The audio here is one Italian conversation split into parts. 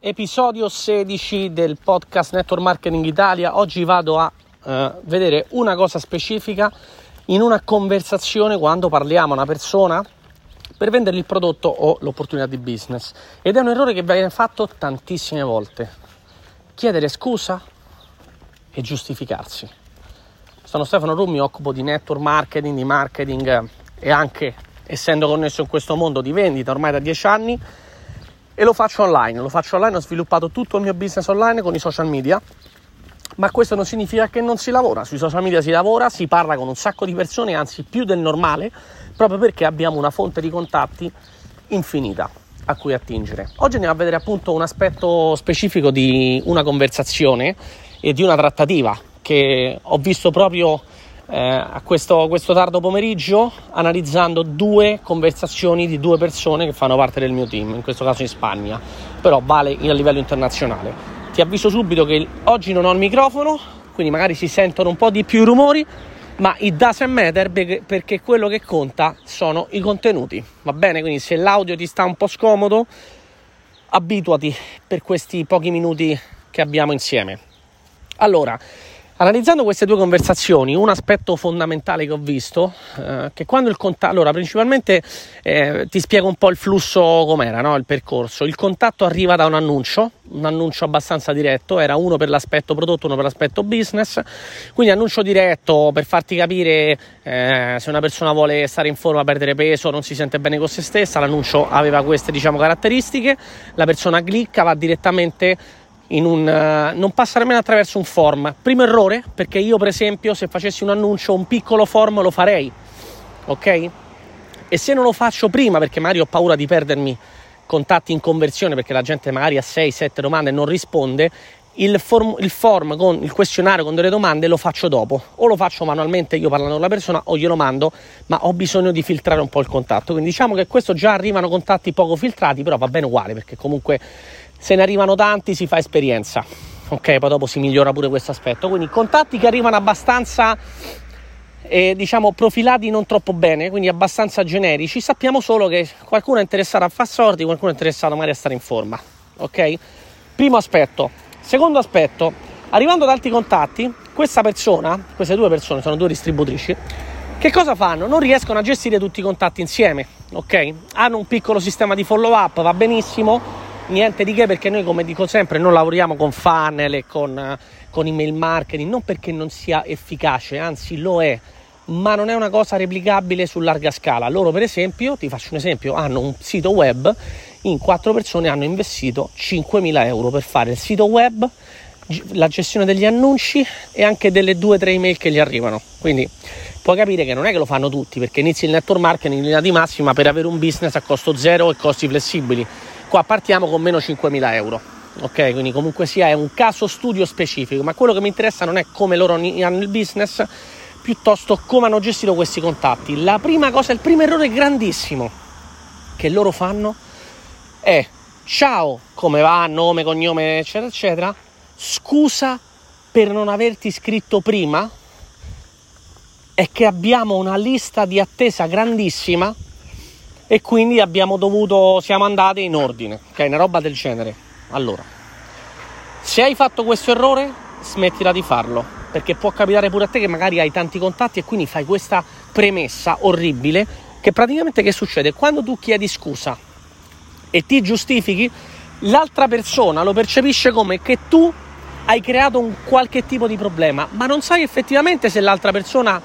episodio 16 del podcast Network Marketing Italia. Oggi vado a eh, vedere una cosa specifica in una conversazione quando parliamo a una persona per vendergli il prodotto o l'opportunità di business. Ed è un errore che viene fatto tantissime volte. Chiedere scusa e giustificarsi. Sono Stefano Rum, mi occupo di network marketing, di marketing eh, e anche essendo connesso in questo mondo di vendita ormai da dieci anni e lo faccio online, lo faccio online, ho sviluppato tutto il mio business online con i social media, ma questo non significa che non si lavora, sui social media si lavora, si parla con un sacco di persone, anzi più del normale, proprio perché abbiamo una fonte di contatti infinita a cui attingere. Oggi andiamo a vedere appunto un aspetto specifico di una conversazione e di una trattativa che ho visto proprio eh, a questo, questo, tardo pomeriggio analizzando due conversazioni di due persone che fanno parte del mio team, in questo caso in Spagna, però vale a livello internazionale. Ti avviso subito che oggi non ho il microfono, quindi magari si sentono un po' di più rumori, ma it doesn't matter perché quello che conta sono i contenuti, va bene? Quindi se l'audio ti sta un po' scomodo, abituati per questi pochi minuti che abbiamo insieme. Allora, Analizzando queste due conversazioni, un aspetto fondamentale che ho visto, eh, che quando il contatto, allora principalmente eh, ti spiego un po' il flusso com'era, no? il percorso, il contatto arriva da un annuncio, un annuncio abbastanza diretto, era uno per l'aspetto prodotto, uno per l'aspetto business, quindi annuncio diretto per farti capire eh, se una persona vuole stare in forma, perdere peso, non si sente bene con se stessa, l'annuncio aveva queste diciamo caratteristiche, la persona clicca, va direttamente un, uh, non passa nemmeno attraverso un form. Primo errore, perché io per esempio se facessi un annuncio, un piccolo form lo farei, ok? E se non lo faccio prima, perché magari ho paura di perdermi contatti in conversione, perché la gente magari ha 6-7 domande e non risponde, il form, il form, con il questionario con delle domande lo faccio dopo, o lo faccio manualmente io parlando con la persona o glielo mando, ma ho bisogno di filtrare un po' il contatto. Quindi diciamo che questo già arrivano contatti poco filtrati, però va bene uguale perché comunque se ne arrivano tanti si fa esperienza. Ok, poi dopo si migliora pure questo aspetto. Quindi contatti che arrivano abbastanza eh, diciamo profilati non troppo bene, quindi abbastanza generici. Sappiamo solo che qualcuno è interessato a far sordi, qualcuno è interessato magari a stare in forma. Ok? Primo aspetto. Secondo aspetto, arrivando ad altri contatti, questa persona, queste due persone sono due distributrici, che cosa fanno? Non riescono a gestire tutti i contatti insieme, ok? Hanno un piccolo sistema di follow up, va benissimo, niente di che perché noi come dico sempre non lavoriamo con funnel e con, con email marketing non perché non sia efficace anzi lo è ma non è una cosa replicabile su larga scala. Loro per esempio ti faccio un esempio hanno un sito web in quattro persone hanno investito 5.000 euro per fare il sito web la gestione degli annunci e anche delle due o tre email che gli arrivano. Quindi puoi capire che non è che lo fanno tutti perché inizi il network marketing in linea di massima per avere un business a costo zero e costi flessibili Qua partiamo con meno 5.000 euro. Ok, quindi comunque sia è un caso studio specifico, ma quello che mi interessa non è come loro hanno il business, piuttosto come hanno gestito questi contatti. La prima cosa, il primo errore grandissimo che loro fanno è ciao, come va, nome, cognome, eccetera, eccetera, scusa per non averti iscritto prima, è che abbiamo una lista di attesa grandissima e quindi abbiamo dovuto, siamo andati in ordine, ok? Una roba del genere. Allora, se hai fatto questo errore, smettila di farlo, perché può capitare pure a te che magari hai tanti contatti e quindi fai questa premessa orribile che praticamente che succede? Quando tu chiedi scusa e ti giustifichi, l'altra persona lo percepisce come che tu hai creato un qualche tipo di problema, ma non sai effettivamente se l'altra persona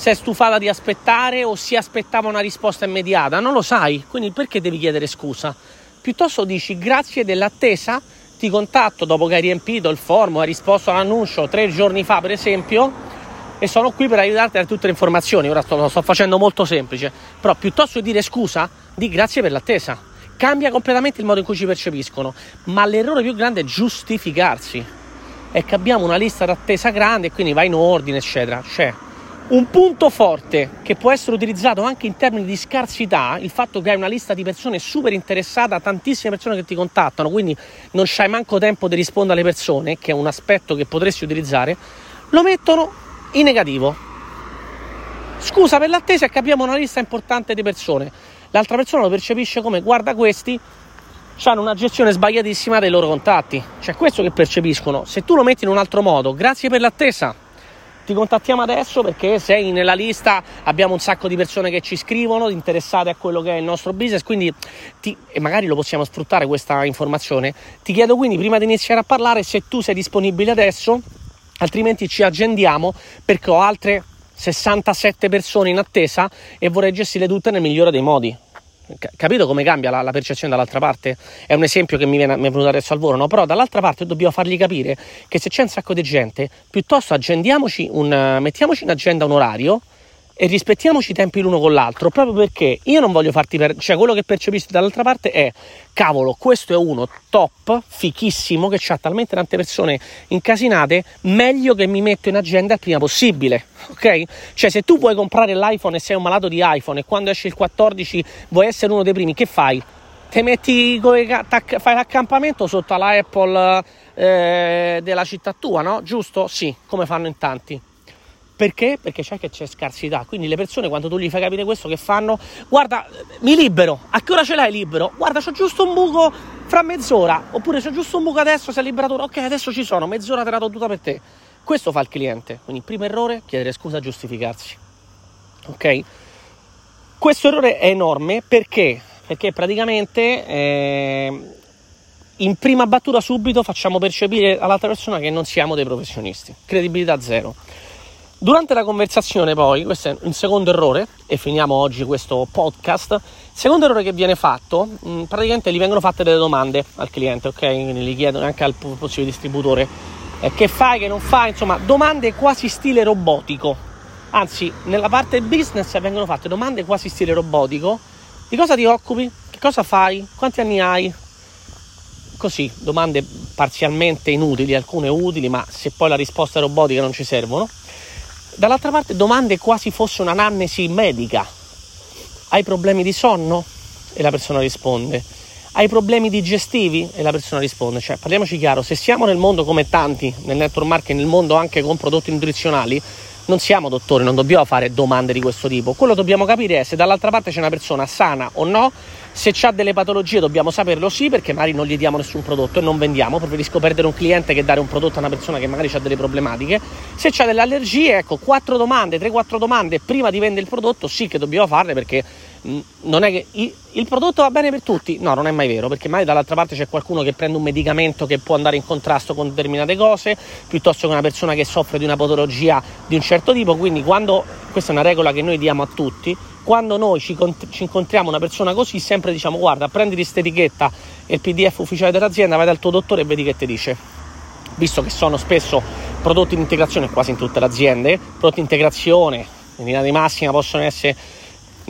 si è stufata di aspettare o si aspettava una risposta immediata, non lo sai, quindi perché devi chiedere scusa? Piuttosto dici grazie dell'attesa, ti contatto dopo che hai riempito il form hai risposto all'annuncio tre giorni fa per esempio e sono qui per aiutarti a tutte le informazioni, ora lo sto facendo molto semplice, però piuttosto di dire scusa, di grazie per l'attesa, cambia completamente il modo in cui ci percepiscono, ma l'errore più grande è giustificarsi, è che abbiamo una lista d'attesa grande e quindi va in ordine eccetera, cioè un punto forte che può essere utilizzato anche in termini di scarsità, il fatto che hai una lista di persone super interessate, tantissime persone che ti contattano, quindi non c'hai manco tempo di rispondere alle persone, che è un aspetto che potresti utilizzare, lo mettono in negativo. Scusa per l'attesa abbiamo una lista importante di persone. L'altra persona lo percepisce come guarda questi, hanno una gestione sbagliatissima dei loro contatti. Cioè, questo che percepiscono. Se tu lo metti in un altro modo, grazie per l'attesa. Ti contattiamo adesso perché sei nella lista, abbiamo un sacco di persone che ci scrivono, interessate a quello che è il nostro business, quindi ti, e magari lo possiamo sfruttare questa informazione. Ti chiedo quindi prima di iniziare a parlare se tu sei disponibile adesso, altrimenti ci agendiamo perché ho altre 67 persone in attesa e vorrei gestire tutte nel migliore dei modi capito come cambia la, la, percezione dall'altra parte? È un esempio che mi, viene, mi è venuto adesso al volo, no? Però dall'altra parte dobbiamo fargli capire che se c'è un sacco di gente, piuttosto agendiamoci un, mettiamoci in agenda un orario e rispettiamoci i tempi l'uno con l'altro, proprio perché io non voglio farti perdere, cioè quello che percepisco dall'altra parte è, cavolo, questo è uno top, fichissimo, che ha talmente tante persone incasinate, meglio che mi metto in agenda il prima possibile, ok? Cioè se tu puoi comprare l'iPhone e sei un malato di iPhone e quando esce il 14 vuoi essere uno dei primi, che fai? Te metti, fai l'accampamento sotto la Apple eh, della città tua, no? Giusto? Sì, come fanno in tanti perché? Perché c'è che c'è scarsità. Quindi le persone quando tu gli fai capire questo che fanno? Guarda, mi libero. A che ora ce l'hai libero? Guarda, c'ho giusto un buco fra mezz'ora. Oppure c'ho giusto un buco adesso, sei liberato. Ok, adesso ci sono, mezz'ora te la do tutta per te. Questo fa il cliente. Quindi primo errore, chiedere scusa, giustificarsi. Ok? Questo errore è enorme perché? Perché praticamente eh, in prima battuta subito facciamo percepire all'altra persona che non siamo dei professionisti. Credibilità zero. Durante la conversazione poi, questo è un secondo errore, e finiamo oggi questo podcast, il secondo errore che viene fatto, mh, praticamente gli vengono fatte delle domande al cliente, ok? Quindi gli chiedono anche al possibile distributore eh, che fai, che non fai, insomma, domande quasi stile robotico. Anzi, nella parte business vengono fatte domande quasi stile robotico. Di cosa ti occupi? Che cosa fai? Quanti anni hai? Così, domande parzialmente inutili, alcune utili, ma se poi la risposta è robotica non ci servono. Dall'altra parte domande quasi fosse un'anamnesi medica. Hai problemi di sonno? E la persona risponde. Hai problemi digestivi? E la persona risponde. Cioè, parliamoci chiaro, se siamo nel mondo come tanti, nel network marketing, nel mondo anche con prodotti nutrizionali, non siamo dottori, non dobbiamo fare domande di questo tipo. Quello dobbiamo capire è se dall'altra parte c'è una persona sana o no se ha delle patologie dobbiamo saperlo sì, perché magari non gli diamo nessun prodotto e non vendiamo, preferisco perdere un cliente che dare un prodotto a una persona che magari ha delle problematiche. Se ha delle allergie, ecco, quattro domande, 3-4 domande prima di vendere il prodotto, sì che dobbiamo farle perché non è che il, prodotto va bene per tutti. No, non è mai vero, perché magari dall'altra parte c'è qualcuno che prende un medicamento che può andare in contrasto con determinate cose, piuttosto che una persona che soffre di una patologia di un certo tipo, quindi quando questa è una regola che noi diamo a tutti, quando noi ci, ci, incontriamo una persona così, sempre diciamo guarda, prendi questa etichetta e il PDF ufficiale dell'azienda, vai dal tuo dottore e vedi che ti dice. Visto che sono spesso prodotti di integrazione quasi in tutte le aziende, prodotti di integrazione in linea di massima possono essere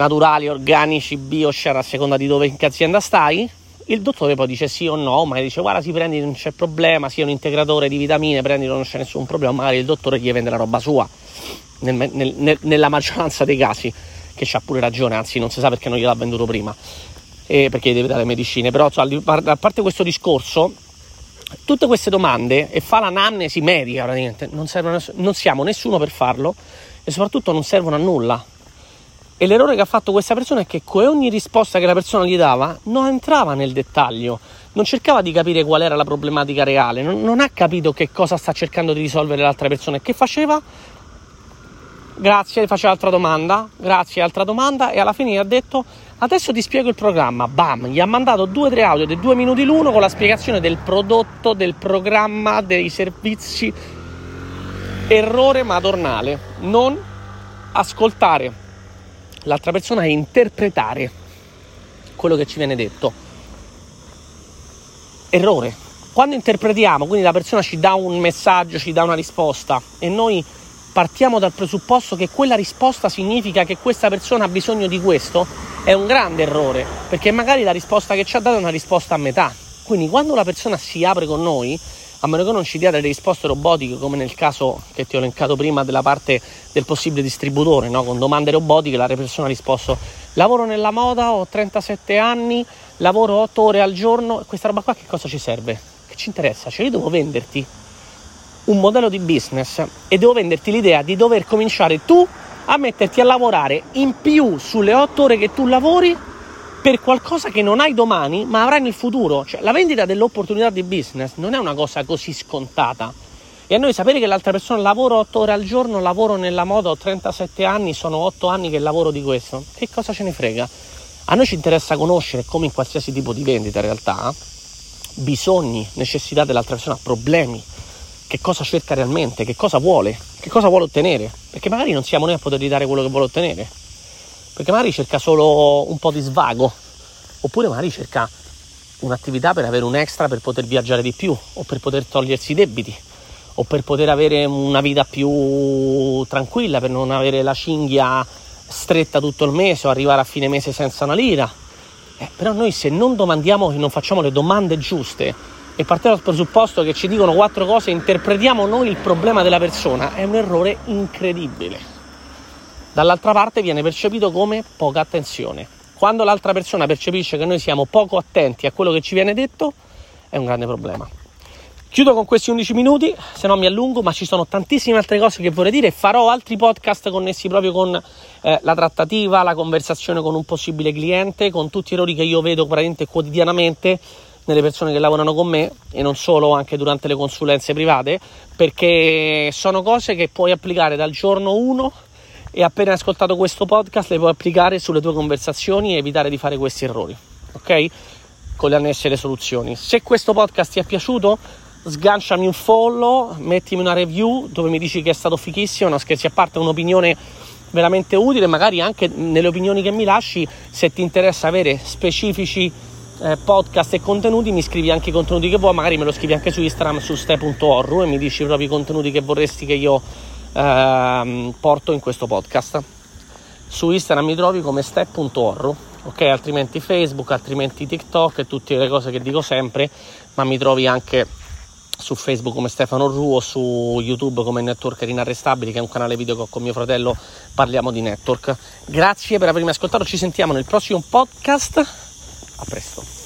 naturali, organici, bio, share a seconda di dove in che azienda stai, il dottore poi dice sì o no, ma dice guarda si prendi non c'è problema, sia un integratore di vitamine, prendi non c'è nessun problema, magari il dottore gli vende la roba sua, nel, nel, nel, nella maggioranza dei casi che c'ha pure ragione, anzi non si sa perché non gliel'ha venduto prima, eh, perché gli deve dare medicine, però a parte questo discorso, tutte queste domande e fa l'anamnesi medica praticamente, non, servono, non siamo nessuno per farlo e soprattutto non servono a nulla. E l'errore che ha fatto questa persona è che con ogni risposta che la persona gli dava non entrava nel dettaglio, non cercava di capire qual era la problematica reale, non, non ha capito che cosa sta cercando di risolvere l'altra persona e che faceva? grazie, faceva altra domanda, grazie, altra domanda e alla fine gli ha detto adesso ti spiego il programma, bam, gli ha mandato due o tre audio di due minuti l'uno con la spiegazione del prodotto, del programma, dei servizi, errore madornale, non ascoltare l'altra persona e interpretare quello che ci viene detto. Errore. Quando interpretiamo, quindi la persona ci dà un messaggio, ci dà una risposta e noi partiamo dal presupposto che quella risposta significa che questa persona ha bisogno di questo, è un grande errore, perché magari la risposta che ci ha dato è una risposta a metà. Quindi quando la persona si apre con noi, a meno che non ci dia delle risposte robotiche, come nel caso che ti ho elencato prima della parte del possibile distributore, no? con domande robotiche, la persona ha risposto lavoro nella moda, ho 37 anni, lavoro 8 ore al giorno, questa roba qua che cosa ci serve? Che ci interessa? Cioè io devo venderti un modello di business e devo venderti l'idea di dover cominciare tu a metterti a lavorare in più sulle 8 ore che tu lavori per qualcosa che non hai domani, ma avrai nel futuro. Cioè, la vendita dell'opportunità di business non è una cosa così scontata. E a noi sapere che l'altra persona lavora 8 ore al giorno, lavoro nella moda, ho 37 anni, sono 8 anni che lavoro di questo. Che cosa ce ne frega? A noi ci interessa conoscere, come in qualsiasi tipo di vendita in realtà, bisogni, necessità dell'altra persona, problemi, che cosa cerca realmente, che cosa vuole, che cosa vuole ottenere. Perché magari non siamo noi a potergli dare quello che vuole ottenere perché magari cerca solo un po' di svago, oppure magari cerca un'attività per avere un extra per poter viaggiare di più, o per poter togliersi i debiti, o per poter avere una vita più tranquilla, per non avere la cinghia stretta tutto il mese o arrivare a fine mese senza una lira. Eh, però noi se non domandiamo, non facciamo le domande giuste e partiamo dal presupposto che ci dicono quattro cose e interpretiamo noi il problema della persona, è un errore incredibile dall'altra parte viene percepito come poca attenzione. Quando l'altra persona percepisce che noi siamo poco attenti a quello che ci viene detto, è un grande problema. Chiudo con questi 11 minuti, se no mi allungo, ma ci sono tantissime altre cose che vorrei dire. Farò altri podcast connessi proprio con eh, la trattativa, la conversazione con un possibile cliente, con tutti gli errori che io vedo praticamente quotidianamente nelle persone che lavorano con me e non solo anche durante le consulenze private, perché sono cose che puoi applicare dal giorno 1 e appena hai ascoltato questo podcast le puoi applicare sulle tue conversazioni e evitare di fare questi errori, ok? Con le annesse le soluzioni. Se questo podcast ti è piaciuto, sganciami un follow, mettimi una review dove mi dici che è stato fichissimo, no scherzi a parte, un'opinione veramente utile, magari anche nelle opinioni che mi lasci, se ti interessa avere specifici eh, podcast e contenuti, mi scrivi anche i contenuti che vuoi, magari me lo scrivi anche su Instagram su ste.orru e mi dici proprio i contenuti che vorresti che io ehm, porto in questo podcast. Su Instagram mi trovi come step.orru, ok? Altrimenti Facebook, altrimenti TikTok e tutte le cose che dico sempre, ma mi trovi anche su Facebook come Stefano Ru o su YouTube come Networker Inarrestabili, che è un canale video che ho con mio fratello, parliamo di network. Grazie per avermi ascoltato, ci sentiamo nel prossimo podcast. A presto.